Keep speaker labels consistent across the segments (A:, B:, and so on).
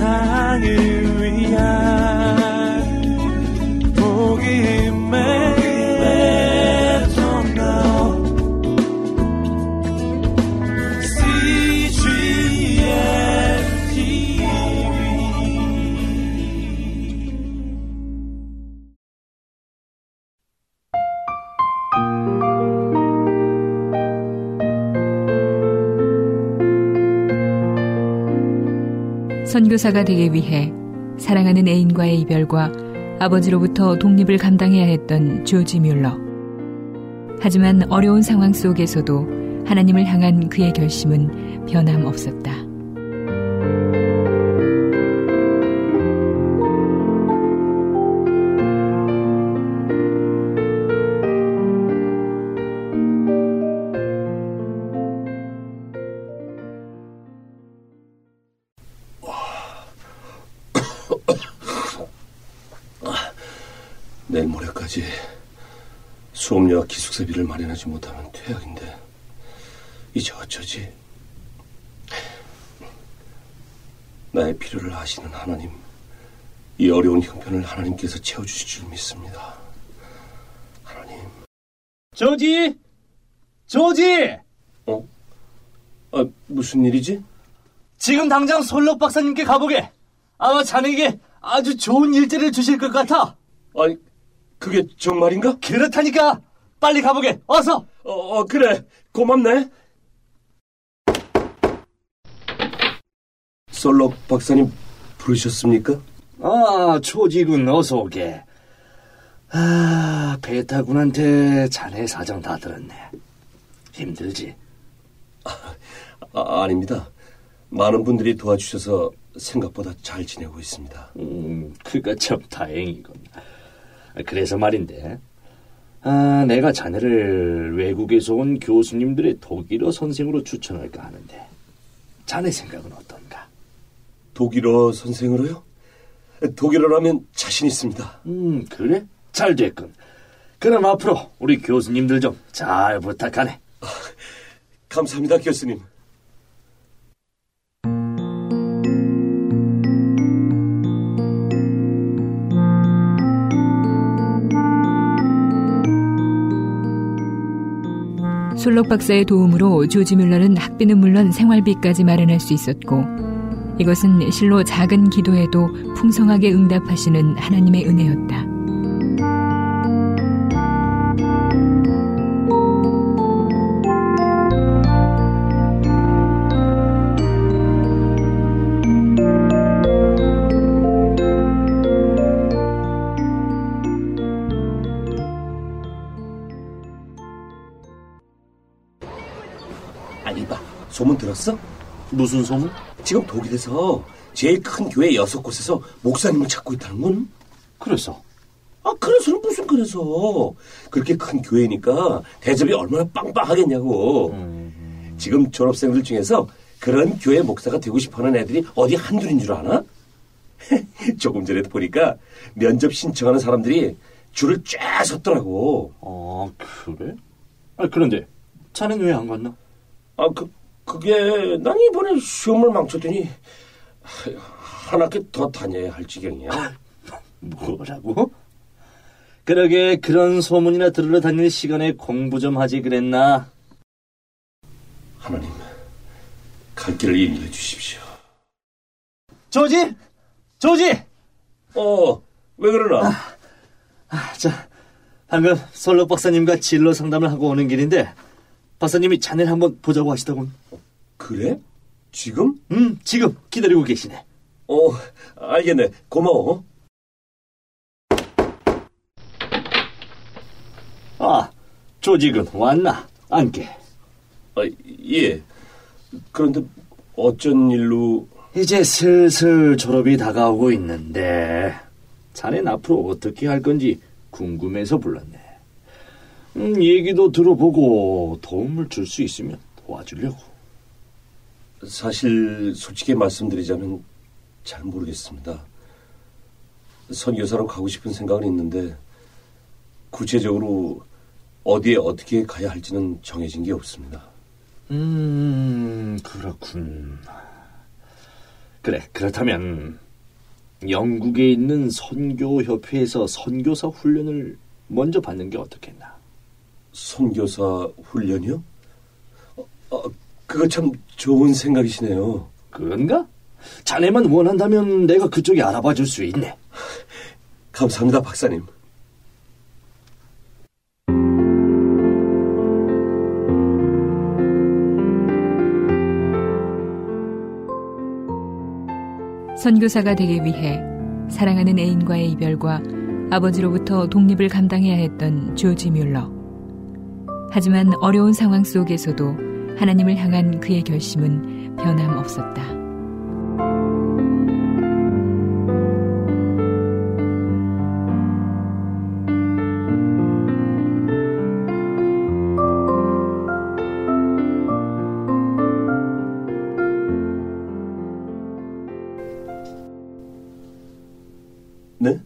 A: 세상을
B: 선교사가 되기 위해 사랑하는 애인과의 이별과 아버지로부터 독립을 감당해야 했던 조지 뮬러. 하지만 어려운 상황 속에서도 하나님을 향한 그의 결심은 변함없었다.
C: 수업료와 기숙사비를 마련하지 못하면 퇴학인데 이제 어쩌지? 나의 필요를 아시는 하나님, 이 어려운 형편을 하나님께서 채워주실 줄 믿습니다. 하나님.
D: 조지! 조지!
C: 어? 아, 무슨 일이지?
D: 지금 당장 솔록 박사님께 가보게. 아마 자네에게 아주 좋은 일자리를 주실 것 같아.
C: 아니, 그게 정말인가?
D: 그렇다니까! 빨리 가보게! 어서!
C: 어, 어 그래. 고맙네. 솔록 박사님 부르셨습니까?
D: 아, 초지군 어서 오게. 아, 베타군한테 자네 사정 다 들었네. 힘들지?
C: 아, 아, 아닙니다. 많은 분들이 도와주셔서 생각보다 잘 지내고 있습니다.
D: 음, 그거 참 다행이군. 그래서 말인데, 아, 내가 자네를 외국에서 온 교수님들의 독일어 선생으로 추천할까 하는데, 자네 생각은 어떤가?
C: 독일어 선생으로요? 독일어라면 자신 있습니다.
D: 음, 그래? 잘 됐군. 그럼 앞으로 우리 교수님들 좀 잘 부탁하네. 아,
C: 감사합니다, 교수님.
B: 솔록 박사의 도움으로 조지 뮬러는 학비는 물론 생활비까지 마련할 수 있었고 이것은 실로 작은 기도에도 풍성하게 응답하시는 하나님의 은혜였다.
C: 소문 들었어?
D: 무슨 소문?
C: 지금 독일에서 제일 큰 교회 여섯 곳에서 목사님을 찾고 있다는 건?
D: 그래서?
C: 아, 그래서는 무슨 그래서. 그렇게 큰 교회니까 대접이 얼마나 빵빵하겠냐고. 음... 지금 졸업생들 중에서 그런 교회 목사가 되고 싶어 하는 애들이 어디 한둘인 줄 아나? 조금 전에 보니까 면접 신청하는 사람들이 줄을 쫙 섰더라고.
D: 아, 그래? 아, 그런데 자네는 왜 안 갔나?
C: 아, 그, 그게 난 이번에 시험을 망쳤더니 한 학기 더 다녀야 할 지경이야.
D: 뭐라고? 그러게 그런 소문이나 들으러 다닐 시간에 공부 좀 하지 그랬나?
C: 하나님, 갈 길을 인도해 주십시오.
D: 조지! 조지!
C: 어, 왜 그러나? 아,
D: 아, 자, 방금 솔로 박사님과 진로 상담을 하고 오는 길인데 박사님이 자네를 한번 보자고 하시더군.
C: 그래? 지금?
D: 응, 지금 기다리고 계시네.
C: 어, 알겠네. 고마워.
D: 아, 조직은 왔나? 앉게.
C: 아, 예. 그런데 어쩐 일로...
D: 이제 슬슬 졸업이 다가오고 있는데 자넨 앞으로 어떻게 할 건지 궁금해서 불렀네. 음, 얘기도 들어보고 도움을 줄 수 있으면 도와주려고.
C: 사실 솔직히 말씀드리자면 잘 모르겠습니다. 선교사로 가고 싶은 생각은 있는데 구체적으로 어디에 어떻게 가야 할지는 정해진 게 없습니다.
D: 음, 그렇군. 그래, 그렇다면 영국에 있는 선교협회에서 선교사 훈련을 먼저 받는 게 어떻겠나?
C: 선교사 훈련이요? 어, 어, 그거 참 좋은 생각이시네요.
D: 그런가? 자네만 원한다면 내가 그쪽에 알아봐 줄 수 있네.
C: 감사합니다, 박사님.
B: 선교사가 되기 위해 사랑하는 애인과의 이별과 아버지로부터 독립을 감당해야 했던 조지 뮬러. 하지만 어려운 상황 속에서도 하나님을 향한 그의 결심은 변함없었다.
C: 네?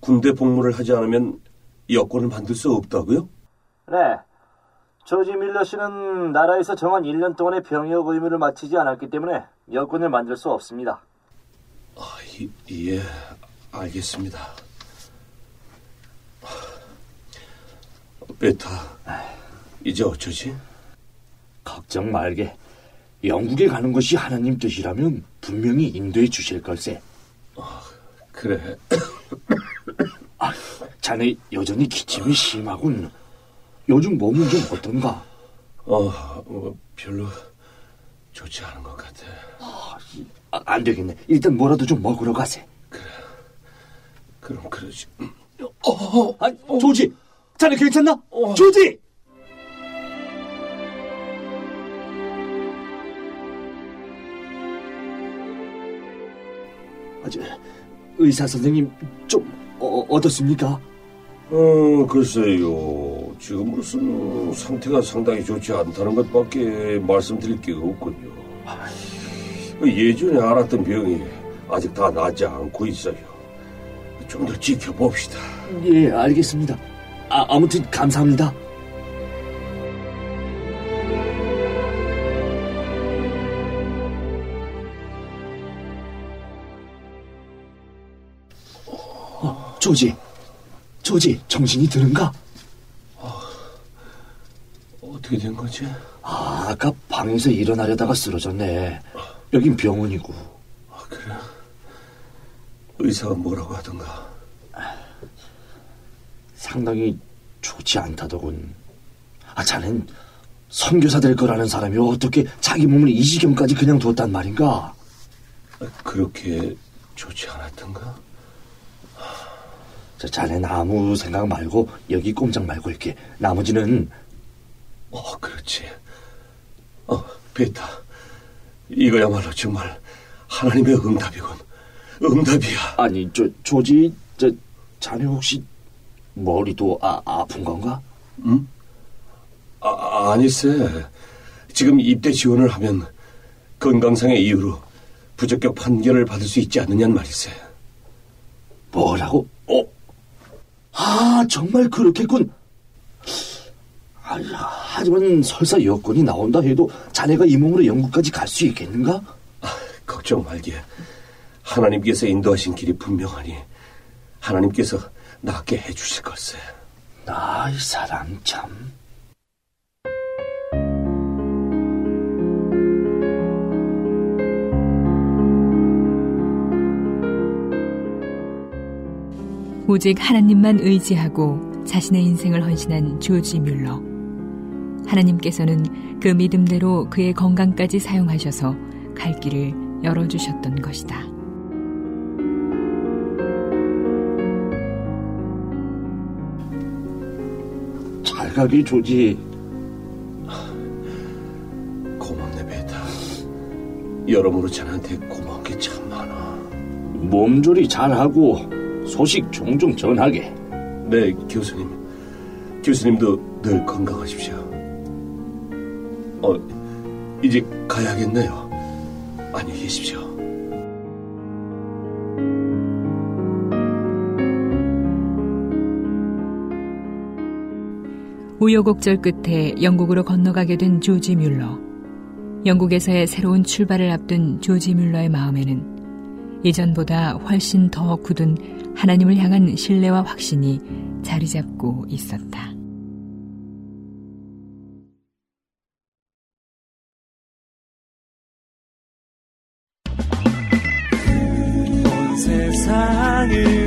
C: 군대 복무를 하지 않으면 여권을 만들 수 없다고요?
D: 네. 조지 밀러 씨는 나라에서 정한 1년 동안의 병역 의무를 마치지 않았기 때문에 여권을 만들 수 없습니다.
C: 아, 이, 예, 알겠습니다. 베타, 이제 어쩌지?
D: 걱정 말게. 영국에 가는 것이 하나님 뜻이라면 분명히 인도해 주실 걸세.
C: 그래,
D: 아, 자네 여전히 기침이 심하군. 요즘 몸은 좀 어떤가?
C: 어, 어, 별로 좋지 않은 것 같아.
D: 아, 안 되겠네. 일단 뭐라도 좀 먹으러 가세.
C: 그럼 그러지.
D: 아, 조지! 자네 괜찮나? 조지! 아주 의사 선생님 좀 어, 어떻습니까?
C: 어, 글쎄요. 지금으로서는 상태가 상당히 좋지 않다는 것밖에 말씀드릴 게 없군요. 예전에 알았던 병이 아직 다 낫지 않고 있어요. 좀 더 지켜봅시다.
D: 예, 알겠습니다. 아, 아무튼 감사합니다. 어, 조지, 조지, 정신이 드는가?
C: 어떻게 된 거지?
D: 아, 아까 방에서 일어나려다가 쓰러졌네. 여긴 병원이고.
C: 아, 그래? 의사가 뭐라고 하던가?
D: 상당히 좋지 않다더군. 아, 자넨 선교사 될 거라는 사람이 어떻게 자기 몸을 이 지경까지 그냥 뒀단 말인가?
C: 아, 그렇게 좋지 않았던가?
D: 자, 자넨 아무 생각 말고 여기 꼼짝 말고 이렇게 나머지는
C: 어, 그렇지. 어, 베타. 이거야말로 정말 하나님의 응답이군. 응답이야.
D: 아니 저 조지 저 자네 혹시 머리도 아, 아픈 건가?
C: 아, 아니세. 지금 입대 지원을 하면 건강상의 이유로 부적격 판결을 받을 수 있지 않느냐는 말이세.
D: 뭐라고? 어? 아 정말 그렇겠군. 아, 하지만 설사 여권이 나온다 해도 자네가 이 몸으로 영국까지 갈 수 있겠는가?
C: 걱정 말게. 하나님께서 인도하신 길이 분명하니 하나님께서 낫게 해주실 걸세.
D: 아, 이 사람 참.
B: 오직 하나님만 의지하고 자신의 인생을 헌신한 조지 뮬러. 하나님께서는 그 믿음대로 그의 건강까지 사용하셔서 갈 길을 열어주셨던 것이다.
D: 잘 가길 조지.
C: 고맙네, 베타. 여러모로 자네한테 고마운 게 참 많아.
D: 몸조리 잘하고 소식 종종 전하게.
C: 네, 교수님. 교수님도 늘 건강하십시오. 어, 이제 가야겠네요. 안녕히 계십시오.
B: 우여곡절 끝에 영국으로 건너가게 된 조지 뮬러. 영국에서의 새로운 출발을 앞둔 조지 뮬러의 마음에는 이전보다 훨씬 더 굳은 하나님을 향한 신뢰와 확신이 자리 잡고 있었다.
A: you.